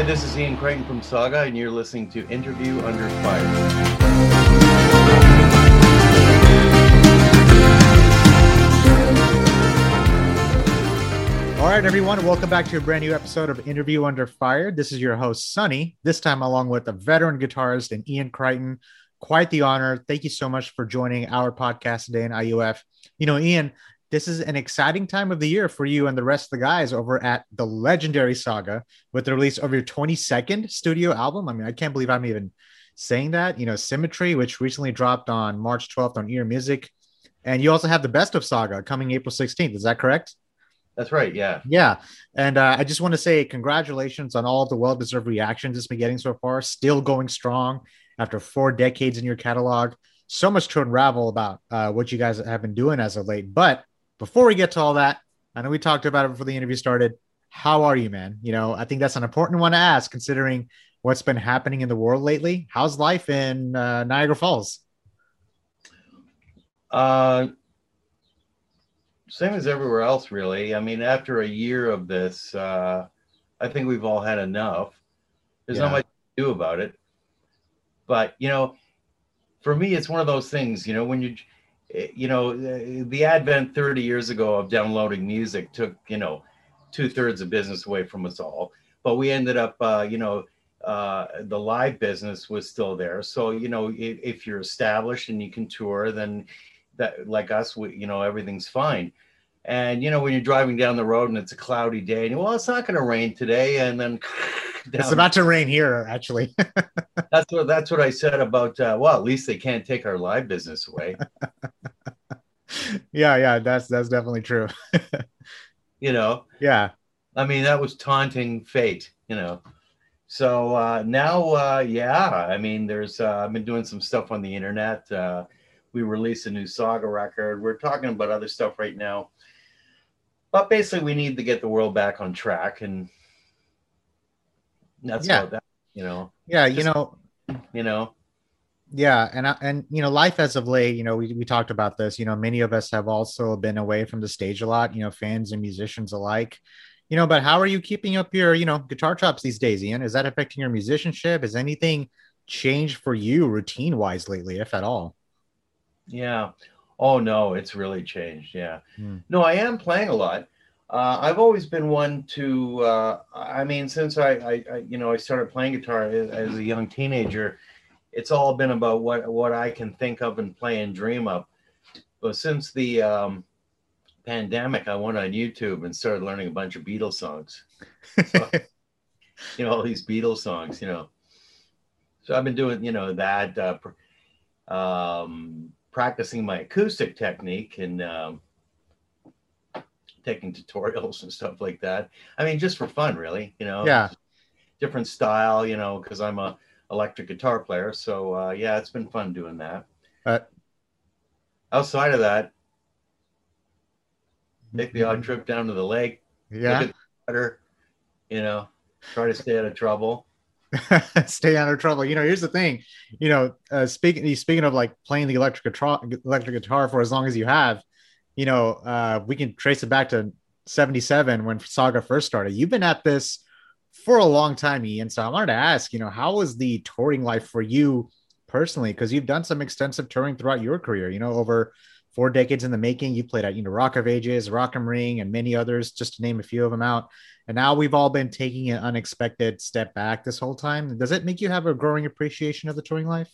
Hi, this is Ian Crichton from Saga, and you're listening to Interview Under Fire. All right, everyone, welcome back to a brand new episode of Interview Under Fire. This is your host, Sunny, this time along with a veteran guitarist and Ian Crichton. Quite the honor. Thank you so much for joining our podcast today in IUF. You know, Ian, this is an exciting time of the year for you and the rest of the guys over at the legendary Saga with the release of your 22nd studio album. I mean, I can't believe I'm even saying that. You know, Symmetry, which recently dropped on March 12th on Ear Music. And you also have the Best of Saga coming April 16th. Is that correct? That's right. Yeah. Yeah. And uh, I just want to say congratulations on all of the well deserved reactions it's been getting so far. Still going strong after four decades in your catalog. So much to unravel about uh, what you guys have been doing as of late. But before we get to all that, I know we talked about it before the interview started. How are you, man? You know, I think that's an important one to ask considering what's been happening in the world lately. How's life in uh, Niagara Falls? Uh, same as everywhere else, really. I mean, after a year of this, uh, I think we've all had enough. There's Yeah. not much to do about it. But, you know, for me, it's one of those things, you know, when you, you know, the advent 30 years ago of downloading music took, you know, two thirds of business away from us all. But we ended up, uh, you know, uh, the live business was still there. So, you know, if, if you're established and you can tour, then that, like us, we, you know, everything's fine. And, you know, when you're driving down the road and it's a cloudy day, and well, it's not going to rain today. And then It's about to rain here, actually. that's what that's what I said about. Uh, well, at least they can't take our live business away. yeah, yeah, that's that's definitely true. you know, Yeah. I mean, that was taunting fate. You know, so uh, now, uh, yeah, I mean, there's uh, I've been doing some stuff on the internet. Uh, we released a new Saga record. We're talking about other stuff right now, but basically, we need to get the world back on track, and that's Yeah. about that. You know, Yeah, you know, you know. Yeah, and I- and you know, life as of late, you know, we we talked about this. You know, many of us have also been away from the stage a lot. You know, fans and musicians alike. You know, but how are you keeping up your you know guitar chops these days, Ian? Is that affecting your musicianship? Has anything changed for you routine wise lately, if at all? Yeah. Oh no, it's really changed. Yeah. Hmm. No, I am playing a lot. Uh, I've always been one to. Uh, I mean, since I, I, I, you know, I started playing guitar as, as a young teenager, it's all been about what what I can think of and play and dream of. But since the um, pandemic, I went on YouTube and started learning a bunch of Beatles songs. So, you know, all these Beatles songs. You know, so I've been doing, you know, that. Uh, um, practicing my acoustic technique and um, taking tutorials and stuff like that. I mean, just for fun, really. You know, Yeah. different style. You know, because I'm a electric guitar player. So uh, yeah, it's been fun doing that. Uh, Outside of that, take the odd trip down to the lake, yeah, look at the water. You know, try to stay out of trouble. stay out of trouble. You know, here's the thing. You know, uh, speaking speaking of like playing the electric guitar, electric guitar for as long as you have, you know, uh, we can trace it back to '77 when Saga first started. You've been at this for a long time, Ian. So I wanted to ask, you know, how was the touring life for you personally? Because you've done some extensive touring throughout your career. You know, over four decades in the making. You played at you know Rock of Ages, Rock am Ring, and many others, just to name a few of them out. And now we've all been taking an unexpected step back this whole time. Does it make you have a growing appreciation of the touring life?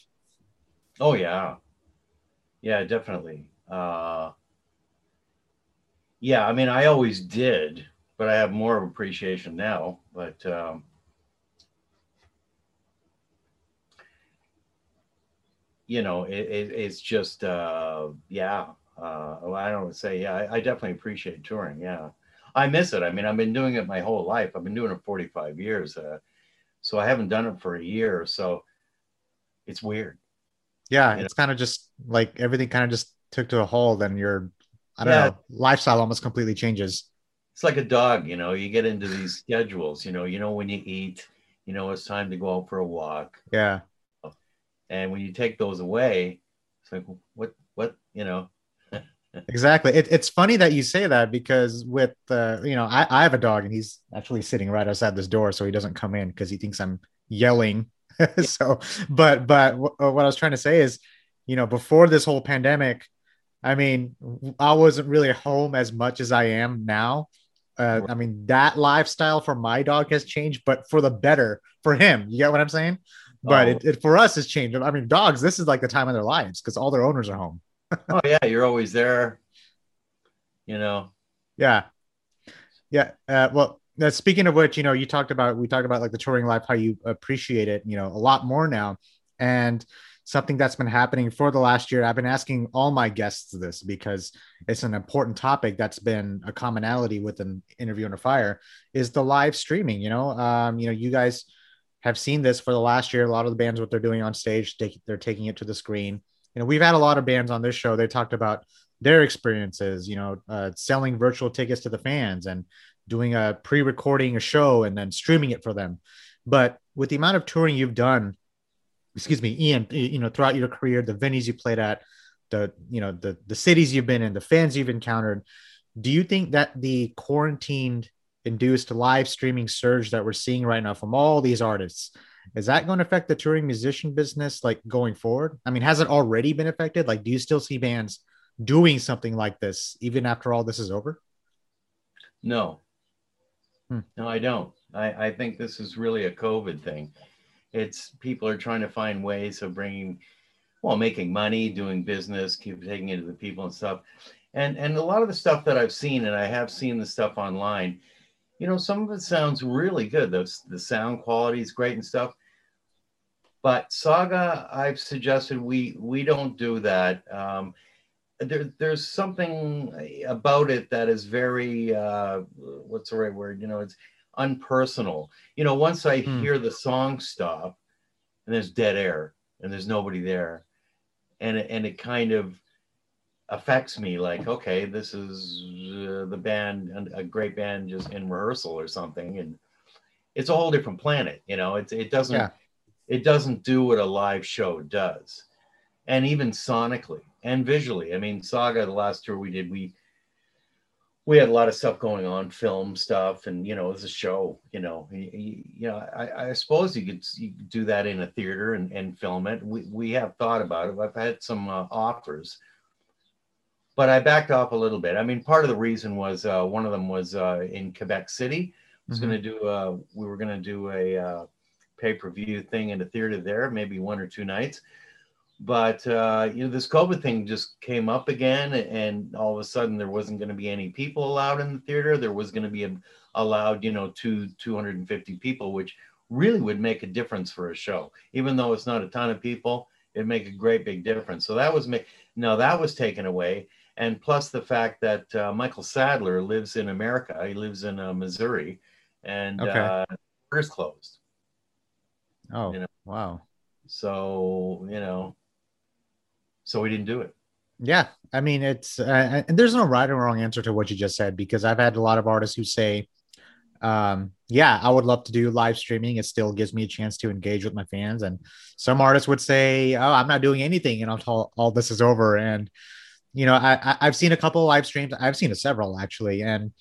Oh yeah, yeah, definitely. Uh, yeah, I mean, I always did, but I have more of appreciation now. But um, you know, it, it, it's just uh, yeah. Uh, well, I don't say yeah. I, I definitely appreciate touring. Yeah, I miss it. I mean, I've been doing it my whole life. I've been doing it 45 years. Uh, so I haven't done it for a year. So it's weird. Yeah, You it's kind of just like everything kind of just took to a hold, and your I don't Yeah. know lifestyle almost completely changes. it's like a dog, you know, you get into these schedules, you know, you know when you eat, you know it's time to go out for a walk. Yeah, And when you take those away, it's like what what, you know. exactly. It, it's funny that you say that because with uh, you know, I, I have a dog and he's actually sitting right outside this door, so he doesn't come in because he thinks I'm yelling. so, but but w- uh, what I was trying to say is, you know, before this whole pandemic, I mean, I wasn't really home as much as I am now. Uh, I mean, that lifestyle for my dog has changed, but for the better for him. You get what I'm saying? But Oh. it, it for us has changed. I mean, dogs, this is like the time of their lives because all their owners are home. oh yeah, you're always there. You know. Yeah. Yeah. Uh, well, uh, speaking of which, you know, you talked about, we talked about like the touring life, how you appreciate it, you know, a lot more now. And something that's been happening for the last year, I've been asking all my guests this because it's an important topic that's been a commonality with an interview under fire is the live streaming, you know, um, you know, you guys have seen this for the last year. A lot of the bands, what they're doing on stage, they, they're taking it to the screen. You know, we've had a lot of bands on this show. They talked about their experiences, you know, uh, selling virtual tickets to the fans and doing a pre-recording a show and then streaming it for them. But with the amount of touring you've done, excuse me, Ian, you know, throughout your career, the venues you played at, the you know the the cities you've been in, the fans you've encountered, do you think that the quarantined induced live streaming surge that we're seeing right now from all these artists is that going to affect the touring musician business like going forward? I mean, has it already been affected? Like, do you still see bands doing something like this even after all this is over? No. Hmm. No, I don't. I, I think this is really a COVID thing. It's people are trying to find ways of bringing, well, making money, doing business, keep taking it to the people and stuff. And and a lot of the stuff that I've seen, and I have seen the stuff online, you know, some of it sounds really good. The, the sound quality is great and stuff. But Saga, I've suggested we we don't do that. Um, there, there's something about it that is very uh, what's the right word you know it's unpersonal you know once i Hmm. hear the song stop and there's dead air and there's nobody there and and it kind of affects me like okay this is uh, the band a great band just in rehearsal or something and it's a whole different planet you know it, it doesn't Yeah. it doesn't do what a live show does and even sonically and visually. I mean, Saga, the last tour we did, we we had a lot of stuff going on, film stuff, and you know, it was a show. You know, you, you know, I, I suppose you could, you could do that in a theater and, and film it. We we have thought about it. I've had some uh, offers, but I backed off a little bit. I mean, part of the reason was uh, one of them was uh, in Quebec City. I was Mhm. going to do uh, we were going to do a uh, pay per view thing in a theater there, maybe one or two nights but uh, you know this covid thing just came up again and all of a sudden there wasn't going to be any people allowed in the theater there was going to be a, allowed you know two 250 people which really would make a difference for a show even though it's not a ton of people it'd make a great big difference so that was me no that was taken away and plus the fact that uh, michael sadler lives in america he lives in uh, missouri and Okay. uh, closed Oh, You know. wow. so you know so we didn't do it Yeah, I mean, it's uh, and there's no right or wrong answer to what you just said because I've had a lot of artists who say, um, "Yeah, I would love to do live streaming. It still gives me a chance to engage with my fans." And some artists would say, "Oh, I'm not doing anything until all this is over." And you know, I, I've seen a couple of live streams. I've seen several actually, and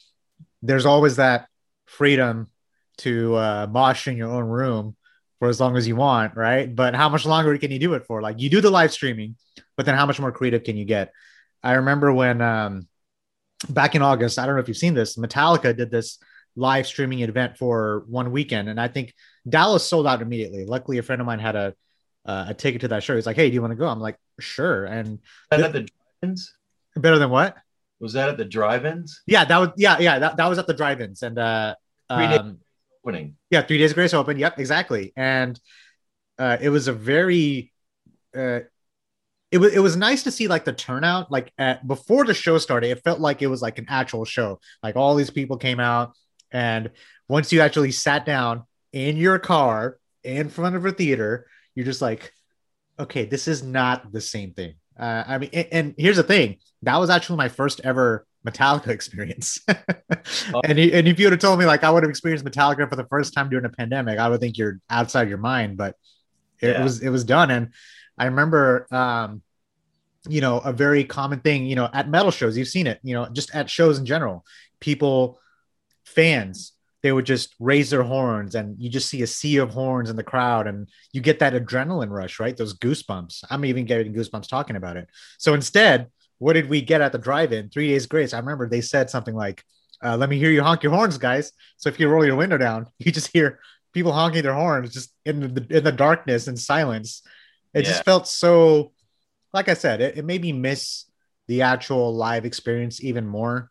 there's always that freedom to uh, mosh in your own room for as long as you want, right? But how much longer can you do it for? Like you do the live streaming but then how much more creative can you get? I remember when um, back in August, I don't know if you've seen this, Metallica did this live streaming event for one weekend, and I think Dallas sold out immediately. Luckily, a friend of mine had a uh, a ticket to that show. He's like, "Hey, do you want to go?" I'm like, "Sure." And Was that the drive-ins? better than what? Was that at the drive-ins? Yeah, that was yeah, yeah. That, that was at the drive-ins, and uh, Three days. um, Winning. yeah, three days of grace open. Yep, exactly. And uh, it was a very, uh, it was it was nice to see like the turnout. Like at, before the show started, it felt like it was like an actual show. Like all these people came out, and once you actually sat down in your car in front of a theater, you're just like, okay, this is not the same thing. Uh, I mean, and, and here's the thing: that was actually my first ever Metallica experience. and, y- and if you would have told me like I would have experienced Metallica for the first time during a pandemic, I would think you're outside your mind. But it Yeah. was it was done, and I remember um, you know, a very common thing, you know, at metal shows, you've seen it, you know, just at shows in general, people, fans, they would just raise their horns and you just see a sea of horns in the crowd and you get that adrenaline rush, right? Those goosebumps. I'm even getting goosebumps talking about it. So instead, what did we get at the drive-in? Three Days Grace. I remember they said something like, uh, "Let me hear you honk your horns, guys." So if you roll your window down, you just hear people honking their horns just in the in the darkness and silence. It Yeah. just felt so. Like I said, it, it made me miss the actual live experience even more.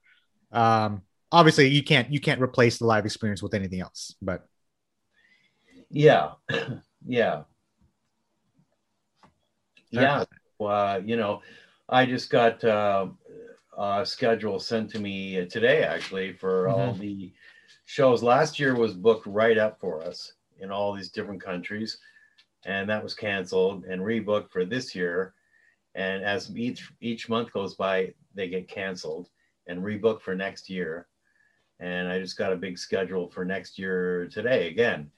Um, obviously, you can't you can't replace the live experience with anything else, but Yeah, yeah, yeah. Uh, you know, I just got uh, a schedule sent to me today, actually, for all the shows. Last year was booked right up for us in all these different countries, and that was canceled and rebooked for this year. And as each each month goes by, they get canceled and rebooked for next year. And I just got a big schedule for next year today again.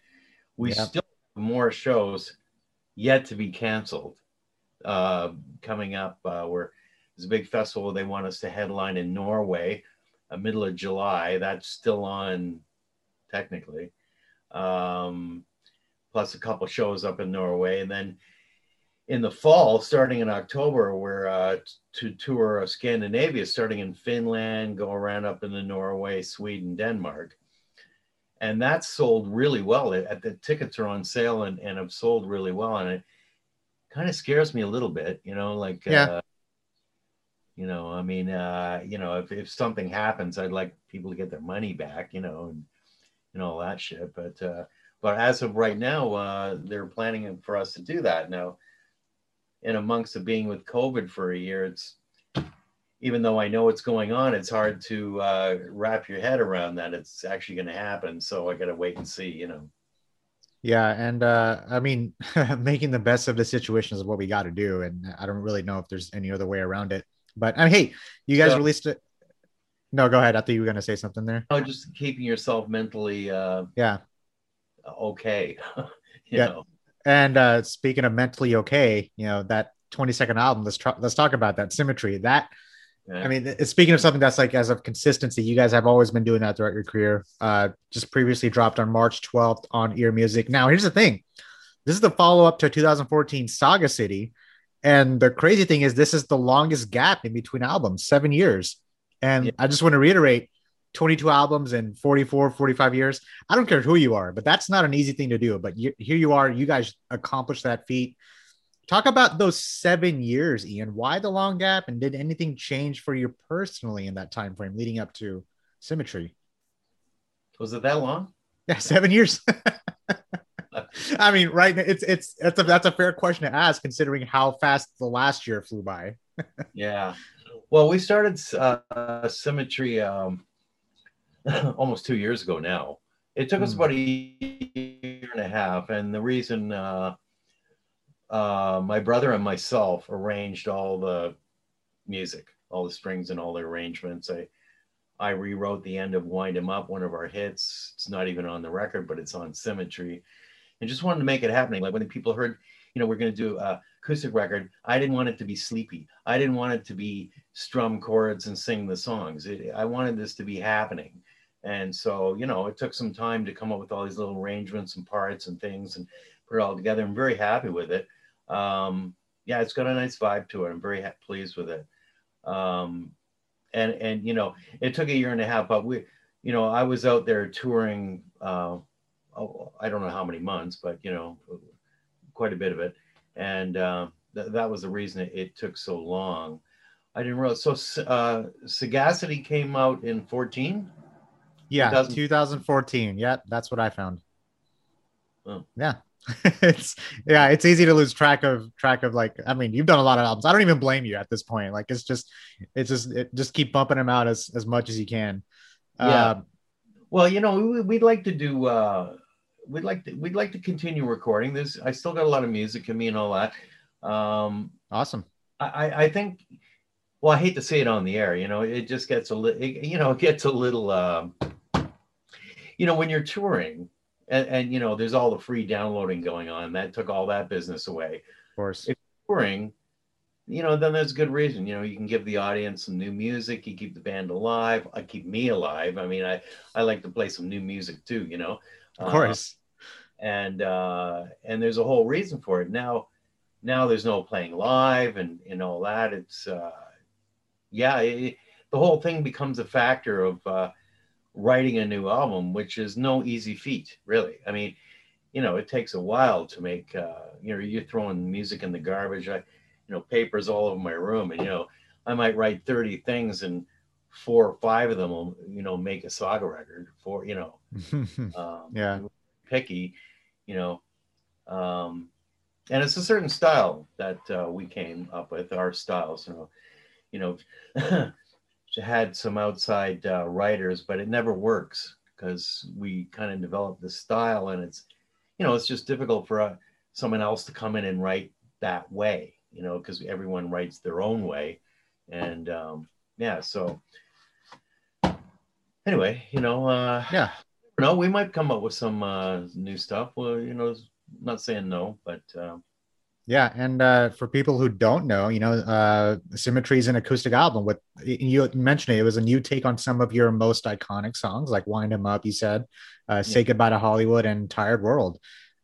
We Yeah. still have more shows yet to be canceled uh, coming up. Uh, where there's a big festival they want us to headline in Norway, uh, middle of July. That's still on, technically. Um, plus a couple shows up in Norway, and then in the fall, starting in October, we're uh, to tour of Scandinavia, starting in Finland, go around up into Norway, Sweden, Denmark. And that's sold really well. The tickets are on sale and, and have sold really well. And it kind of scares me a little bit, you know, like, Yeah. uh, you know, I mean, uh, you know, if, if something happens, I'd like people to get their money back, you know, and, and all that shit. But, uh, but as of right now, uh, they're planning for us to do that now and amongst the being with COVID for a year, it's even though I know what's going on, it's hard to uh, wrap your head around that it's actually going to happen. So I got to wait and see, you know. Yeah, and uh, I mean, making the best of the situation is what we got to do, and I don't really know if there's any other way around it. But I mean, hey, you guys So- released it. No, go ahead. I thought you were gonna say something there. Oh, just keeping yourself mentally uh, Yeah, okay, you Yeah. know. And uh, speaking of mentally okay, you know that 20 second album. Let's try, let's talk about that symmetry. That Yeah. I mean, speaking of something that's like as of consistency, you guys have always been doing that throughout your career. Uh, just previously dropped on March 12th on Ear Music. Now, here's the thing this is the follow up to 2014 Sagacity. And the crazy thing is, this is the longest gap in between albums, seven years. And Yeah. I just want to reiterate 22 albums in 44, 45 years. I don't care who you are, but that's not an easy thing to do. But you, here you are, you guys accomplished that feat. Talk about those seven years, Ian. Why the long gap, and did anything change for you personally in that time frame leading up to Symmetry? Was it that long? Yeah, seven years. I mean, right? It's it's that's a that's a fair question to ask, considering how fast the last year flew by. Yeah. Well, we started uh, Symmetry um, almost two years ago now. It took us Hmm. about a year and a half. And the reason uh, uh, my brother and myself arranged all the music, all the strings and all the arrangements. I, I rewrote the end of Wind Him Up, one of our hits. It's not even on the record, but it's on Symmetry. And just wanted to make it happening. Like when people heard, you know, we're going to do a acoustic record, I didn't want it to be sleepy. I didn't want it to be strum chords and sing the songs. It, I wanted this to be happening. And so, you know, it took some time to come up with all these little arrangements and parts and things and put it all together. I'm very happy with it. Um, yeah, it's got a nice vibe to it. I'm very pleased with it. Um, and and you know, it took a year and a half, but we, you know, I was out there touring. Uh, oh, I don't know how many months, but you know, quite a bit of it, and uh, th- that was the reason it, it took so long. I didn't realize. So, uh, Sagacity came out in 14. Yeah, 2000 2014. Yeah, that's what I found. Oh. Yeah. it's yeah, it's easy to lose track of track of like I mean, you've done a lot of albums. I don't even blame you at this point. Like it's just it's just it, just keep bumping them out as as much as you can. Yeah. Um, Well, you know, we, we'd like to do. Uh, we'd like to. We'd like to continue recording this. I still got a lot of music in me and all that. Um, awesome. I, I- think. Well, I hate to say it on the air. You know, it just gets a little. You know, it gets a little. Um, you know, when you're touring, and, and you know, there's all the free downloading going on. That took all that business away. Of course. If- Touring, you know, then there's a good reason. You know, you can give the audience some new music. You keep the band alive. I keep me alive. I mean, I I like to play some new music too. You know, of course. Uh, and uh, and there's a whole reason for it. Now, now there's no playing live and and all that. It's uh, yeah, it, the whole thing becomes a factor of uh, writing a new album, which is no easy feat, really. I mean, you know, it takes a while to make. Uh, you know, you're throwing music in the garbage. I, you know, papers all over my room, and you know, I might write 30 things, and four or five of them will, you know, make a saga record. For you know, um, yeah, picky, you know, um, and it's a certain style that uh, we came up with. Our styles, you know, you know. Had some outside uh, writers, but it never works because we kind of developed the style, and it's, you know, it's just difficult for uh, someone else to come in and write that way you know, because everyone writes their own way. And um, yeah, so anyway, you know, uh, yeah, no, we might come up with some uh, new stuff. Well, you know, not saying no, but uh, yeah, and uh, for people who don't know, you know, uh, Symmetry is an acoustic album. With you mentioned it, it was a new take on some of your most iconic songs, like "Wind Him Up." You said, uh, "Say. Goodbye to Hollywood" and "Tired World."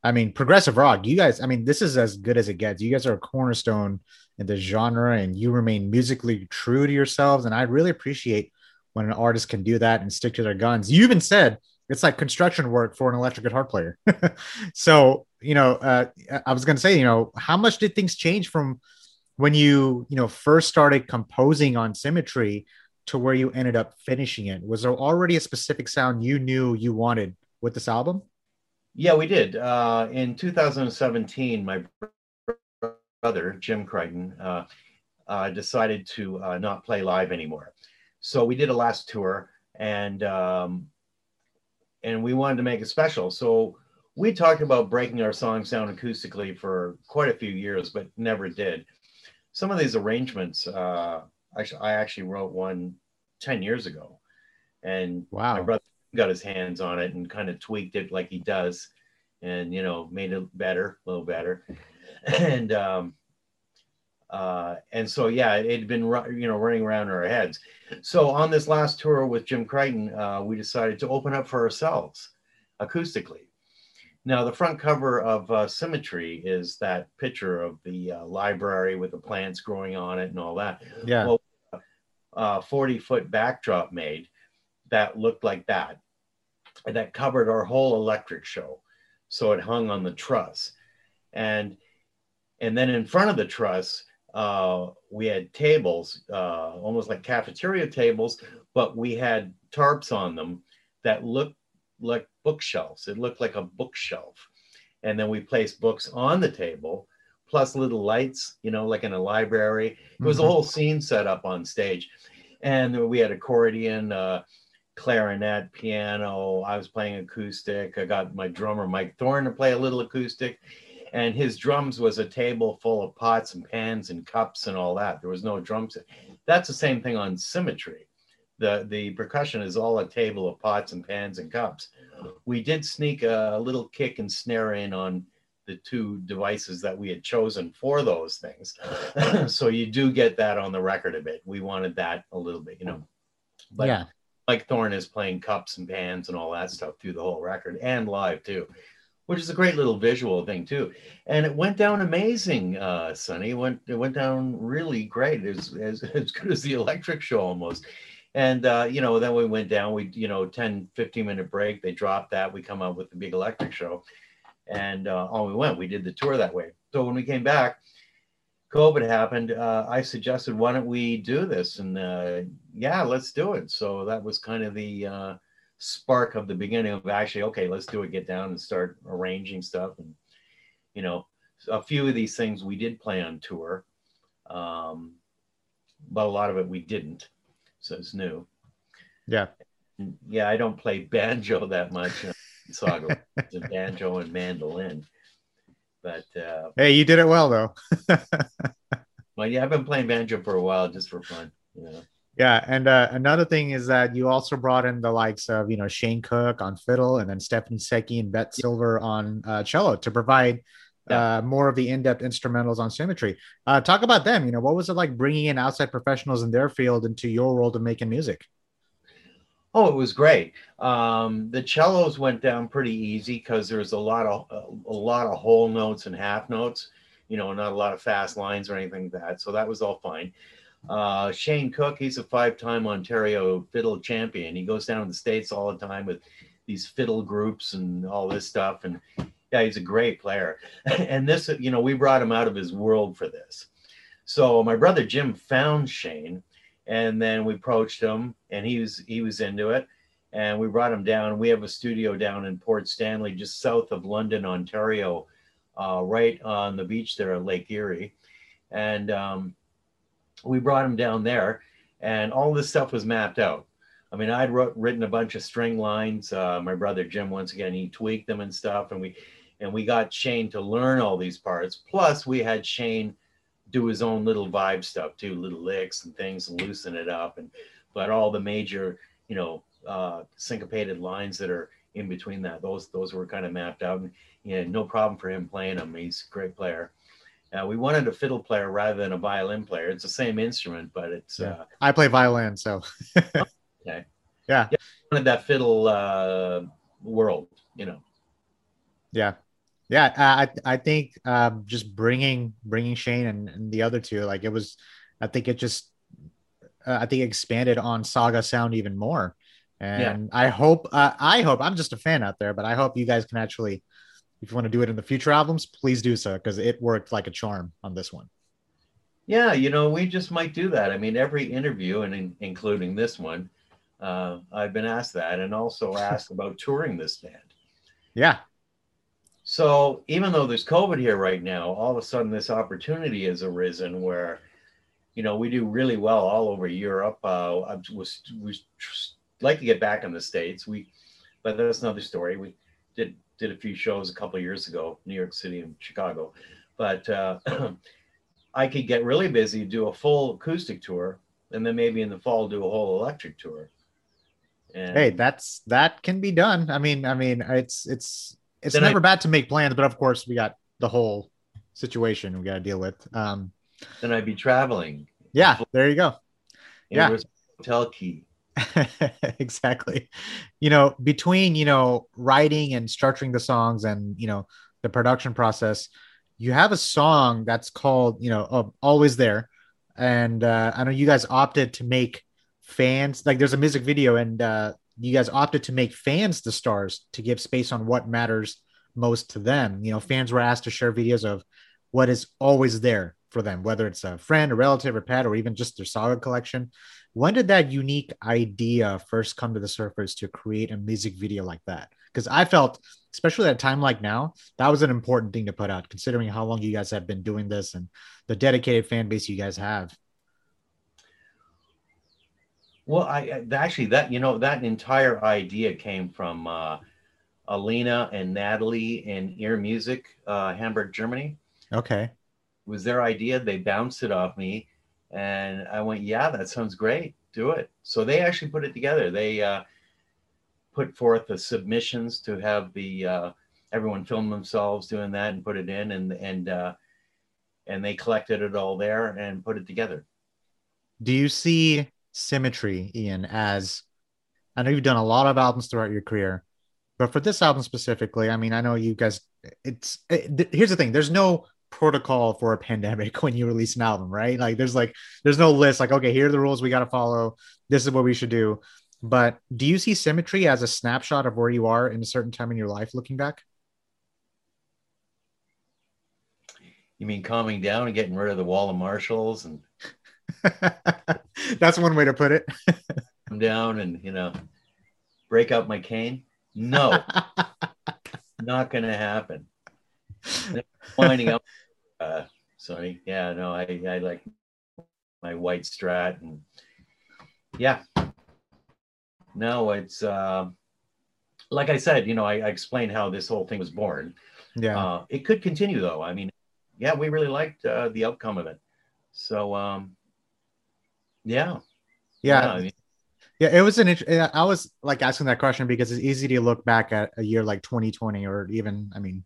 I mean, progressive rock, you guys, I mean, this is as good as it gets. You guys are a cornerstone in the genre and you remain musically true to yourselves. And I really appreciate when an artist can do that and stick to their guns. You even said it's like construction work for an electric guitar player. so, you know, uh, I was going to say, you know, how much did things change from when you, you know, first started composing on Symmetry to where you ended up finishing it? Was there already a specific sound you knew you wanted with this album? Yeah, we did. Uh, in 2017, my brother, Jim Crichton, uh, uh, decided to uh, not play live anymore. So we did a last tour and um, and we wanted to make it special. So we talked about breaking our songs down acoustically for quite a few years, but never did. Some of these arrangements, uh, actually, I actually wrote one 10 years ago. And wow. my brother got his hands on it and kind of tweaked it like he does and you know made it better a little better and um uh and so yeah it had been you know running around in our heads so on this last tour with jim crichton uh, we decided to open up for ourselves acoustically now the front cover of uh, symmetry is that picture of the uh, library with the plants growing on it and all that. Yeah. Well, uh, 40 foot backdrop made that looked like that and that covered our whole electric show. So it hung on the truss. And and then in front of the truss uh, we had tables uh, almost like cafeteria tables but we had tarps on them that looked like bookshelves it looked like a bookshelf and then we placed books on the table plus little lights you know like in a library it was mm-hmm. a whole scene set up on stage and we had accordion uh, clarinet, piano. I was playing acoustic. I got my drummer Mike Thorne to play a little acoustic, and his drums was a table full of pots and pans and cups and all that. There was no drums. That's the same thing on Symmetry. The the percussion is all a table of pots and pans and cups. We did sneak a little kick and snare in on the two devices that we had chosen for those things. so you do get that on the record a bit. We wanted that a little bit, you know. But yeah Mike Thorne is playing cups and pans and all that stuff through the whole record and live too, which is a great little visual thing too. And it went down amazing, uh, Sonny. It went it went down really great, as as, as good as the electric show almost. And uh, you know, then we went down, we you know, 10, 15 minute break, they dropped that, we come up with the big electric show. And uh, on we went. We did the tour that way. So when we came back, COVID happened, uh, I suggested, why don't we do this? And uh, yeah, let's do it. So that was kind of the uh, spark of the beginning of actually, okay, let's do it, get down and start arranging stuff. And, you know, a few of these things we did play on tour, um, but a lot of it we didn't. So it's new. Yeah. yeah, I don't play banjo that much. Saga, banjo and mandolin. But uh, hey, you did it well though. well, yeah, I've been playing banjo for a while just for fun. You know. Yeah, and uh, another thing is that you also brought in the likes of you know Shane Cook on fiddle, and then Stephanie Secchi and Bette Silver on uh, cello to provide yeah. uh, more of the in-depth instrumentals on Symmetry. Uh, talk about them. You know, what was it like bringing in outside professionals in their field into your world of making music? Oh, it was great. Um, the cellos went down pretty easy because there was a lot of a, lot of whole notes and half notes. You know, not a lot of fast lines or anything like that. So that was all fine. Uh, Shane Cook, he's a five-time Ontario fiddle champion. He goes down to the states all the time with these fiddle groups and all this stuff. And yeah, he's a great player. and this, you know, we brought him out of his world for this. So my brother Jim found Shane and then we approached him and he was he was into it. And we brought him down. We have a studio down in port stanley just south of london ontario uh, right on the beach there at lake erie. And um, we brought him down there and all this stuff was mapped out. I mean i'd wrote, written a bunch of string lines. Uh, my brother jim once again he tweaked them and stuff and we and we got shane to learn all these parts plus we had shane do his own little vibe stuff too, little licks and things, and loosen it up. And but all the major, you know, uh, syncopated lines that are in between that, those those were kind of mapped out. And you know, no problem for him playing them. He's a great player. Uh, we wanted a fiddle player rather than a violin player. It's the same instrument, but it's. Yeah. Uh, I play violin, so. okay. Yeah. yeah. Wanted that fiddle uh, world, you know. Yeah, yeah, I I think um, just bringing bringing Shane and, and the other two, like it was, I think it just, uh, I think expanded on Saga sound even more, and yeah. I hope uh, I hope I'm just a fan out there, but I hope you guys can actually, if you want to do it in the future albums, please do so because it worked like a charm on this one. Yeah, you know, we just might do that. I mean, every interview, and in, including this one, uh, I've been asked that, and also asked about touring this band. Yeah, so even though there's COVID here right now, all of a sudden this opportunity has arisen where, you know, we do really well all over Europe. Uh, I was we like to get back in the states. We, but that's another story. We did did a few shows a couple years ago, New York City and Chicago, but uh, I could get really busy, do a full acoustic tour, and then maybe in the fall do a whole electric tour. And hey, that's that can be done. I mean, I mean, it's it's it's never I, bad to make plans, but of course we got the whole situation we got to deal with. Um, then I'd be traveling. Yeah, there you go. Yeah, hotel key. exactly. You know, between you know writing and structuring the songs and you know the production process, you have a song that's called you know uh, "Always There," and uh, I know you guys opted to make fans like there's a music video and uh, you guys opted to make fans the stars to give space on what matters most to them. You know, fans were asked to share videos of what is always there for them, whether it's a friend, a relative, or pet, or even just their saga collection. When did that unique idea first come to the surface to create a music video like that? Because I felt, especially at a time like now, that was an important thing to put out, considering how long you guys have been doing this and the dedicated fan base you guys have. Well, I, actually that you know that entire idea came from uh, Alina and Natalie in Ear Music, uh, Hamburg, Germany. Okay, it was their idea. They bounced it off me, and I went, "Yeah, that sounds great. Do it." So they actually put it together. They uh, put forth the submissions to have the uh, everyone film themselves doing that and put it in, and and uh, and they collected it all there and put it together. Do you see symmetry, Ian, as I know you've done a lot of albums throughout your career, but for this album specifically, I mean, I know you guys, it's it, here's the thing there's no protocol for a pandemic when you release an album, right? Like, there's like, there's no list, like, okay, here are the rules we got to follow. This is what we should do. But do you see symmetry as a snapshot of where you are in a certain time in your life looking back? You mean calming down and getting rid of the wall of Marshalls and That's one way to put it. Come down and you know break out my cane. No, not going to happen. Winding up, uh, Sonny. Yeah, no, I I like my white strat and yeah. No, it's uh, like I said. You know, I, I explained how this whole thing was born. Yeah. Uh, it could continue though. I mean, yeah, we really liked uh, the outcome of it. So um, yeah. Yeah. Yeah. yeah it was an. I was like asking that question because it's easy to look back at a year like 2020 or even, I mean,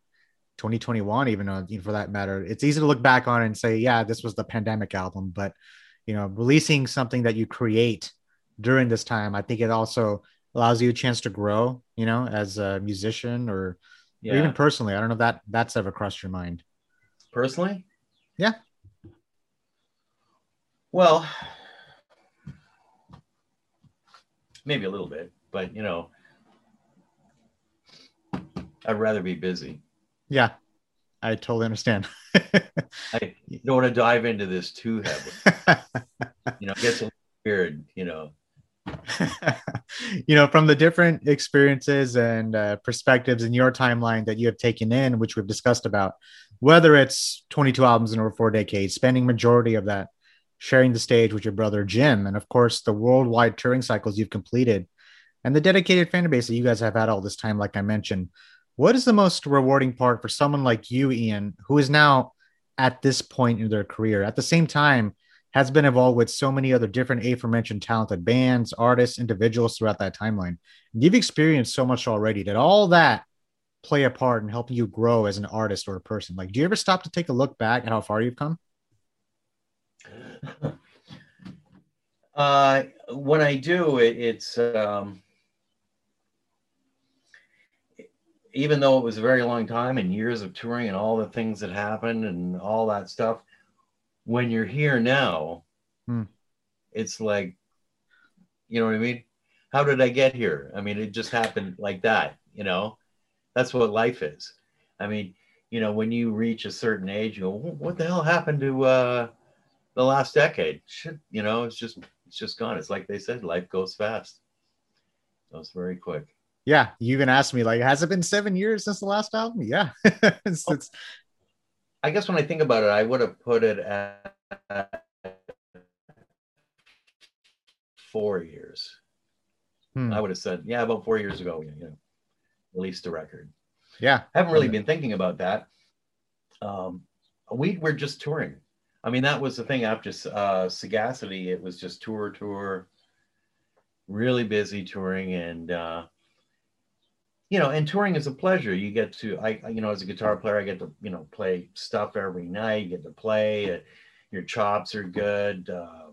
2021, even uh, for that matter. It's easy to look back on and say, yeah, this was the pandemic album, but you know, releasing something that you create during this time, I think it also allows you a chance to grow, you know, as a musician or, yeah. or even personally. I don't know if that that's ever crossed your mind. Personally? Yeah. Well, maybe a little bit, but you know, I'd rather be busy. Yeah, I totally understand. I don't want to dive into this too heavily. you know, it gets a weird, you know. you know, from the different experiences and uh, perspectives in your timeline that you have taken in, which we've discussed about, whether it's 22 albums in over four decades, spending majority of that sharing the stage with your brother Jim, and of course the worldwide touring cycles you've completed, and the dedicated fan base that you guys have had all this time, like I mentioned. What is the most rewarding part for someone like you, Ian, who is now at this point in their career? At the same time, has been involved with so many other different aforementioned talented bands, artists, individuals throughout that timeline. You've experienced so much already. Did all that play a part in helping you grow as an artist or a person? Like, do you ever stop to take a look back at how far you've come? Uh, when I do, it, it's um, even though it was a very long time and years of touring and all the things that happened and all that stuff, when you're here now, hmm. it's like, you know what I mean? How did I get here? I mean, it just happened like that, you know? That's what life is. I mean, you know, when you reach a certain age, you go, what the hell happened to uh, the last decade? Shit, you know, it's just, it's just gone. It's like they said, life goes fast. Goes very quick yeah, you even asked me like, has it been seven years since the last album? Yeah, it's, oh, it's, I guess when I think about it, I would have put it at four years. Hmm. I would have said, yeah, about four years ago, you know, released a record. Yeah, I haven't really been thinking about that. Um, we were just touring. I mean, that was the thing after uh, Sagacity. It was just tour, tour, really busy touring, and uh, you know, and touring is a pleasure. You get to, I, you know, as a guitar player, I get to, you know, play stuff every night. You get to play. Uh, your chops are good. Uh,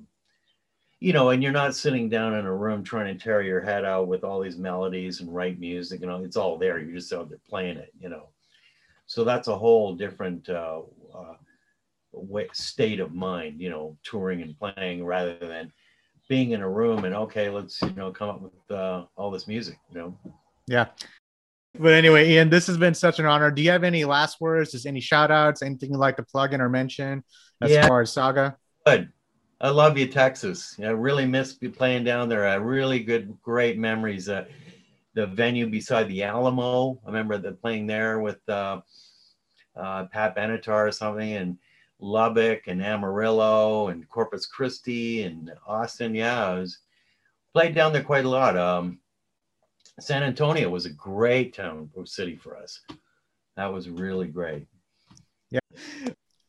you know, and you're not sitting down in a room trying to tear your head out with all these melodies and write music. You know, it's all there. You're just out there playing it. You know, so that's a whole different uh, uh, way, state of mind. You know, touring and playing rather than being in a room and okay, let's you know come up with uh, all this music. You know. Yeah. But anyway, Ian, this has been such an honor. Do you have any last words? Just any shout outs, anything you'd like to plug in or mention as yeah. far as Saga? Good. I love you, Texas. I really miss be playing down there. I really good, great memories. Uh, the venue beside the Alamo. I remember the playing there with uh, uh, Pat Benatar or something, and Lubbock and Amarillo and Corpus Christi and Austin. Yeah, I was played down there quite a lot. Um, San Antonio was a great town or city for us. That was really great. Yeah.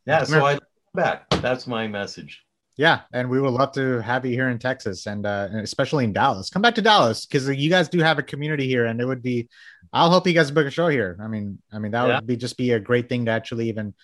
Yeah. So I come back. That's my message. Yeah, and we would love to have you here in Texas, and, uh, and especially in Dallas. Come back to Dallas because you guys do have a community here, and it would be. I'll help you guys book a show here. I mean, I mean that yeah. would be just be a great thing to actually even,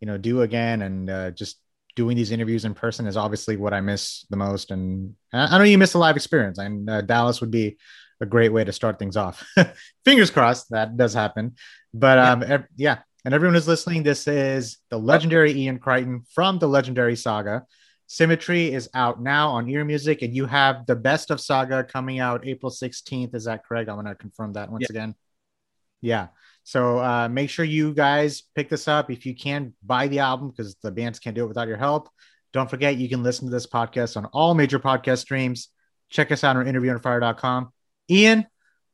you know, do again, and uh, just doing these interviews in person is obviously what I miss the most. And I know you miss the live experience, and uh, Dallas would be a great way to start things off. Fingers crossed that does happen. But um, yeah. Ev- yeah. And everyone who's listening, this is the legendary Ian Crichton from the legendary saga. Symmetry is out now on ear music, and you have the best of saga coming out April 16th. Is that correct? I want to confirm that once yeah. again. Yeah. So uh, make sure you guys pick this up. If you can, buy the album because the bands can't do it without your help. Don't forget, you can listen to this podcast on all major podcast streams. Check us out on interviewonfire.com. Ian,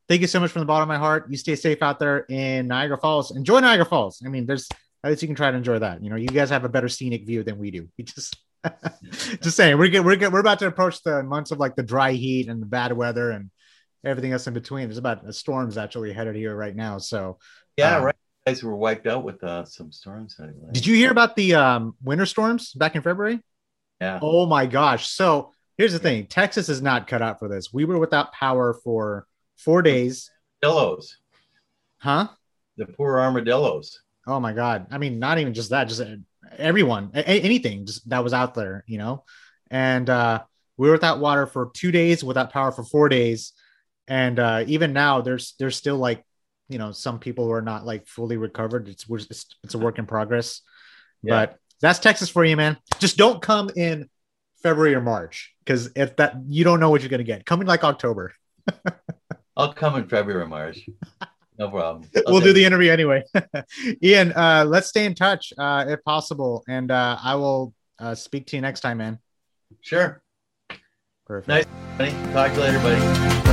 thank you so much from the bottom of my heart. You stay safe out there in Niagara Falls. Enjoy Niagara Falls. I mean, there's at least you can try to enjoy that. You know, you guys have a better scenic view than we do. We just just saying we're we're we're about to approach the months of like the dry heat and the bad weather and everything else in between. There's about a storms actually headed here right now. So yeah, um, right. You guys were wiped out with uh, some storms. Did you hear about the um, winter storms back in February? Yeah. Oh my gosh. So here's the thing Texas is not cut out for this. We were without power for four days. Armadillos. Huh? The poor armadillos. oh my god. I mean, not even just that, just everyone, a- anything just that was out there, you know. And uh, we were without water for two days, without power for four days, and uh, even now, there's there's still like, you know, some people who are not like fully recovered. It's it's, it's a work in progress, Yeah. but that's Texas for you, man. Just don't come in February or March because if that you don't know what you're gonna get. Come in like October. I'll come in February, or March. No problem. we'll do the interview anyway. Ian, uh, let's stay in touch uh, if possible, and uh, I will uh, speak to you next time, man. Sure. Perfect. Nice. Buddy. Talk to you later, buddy.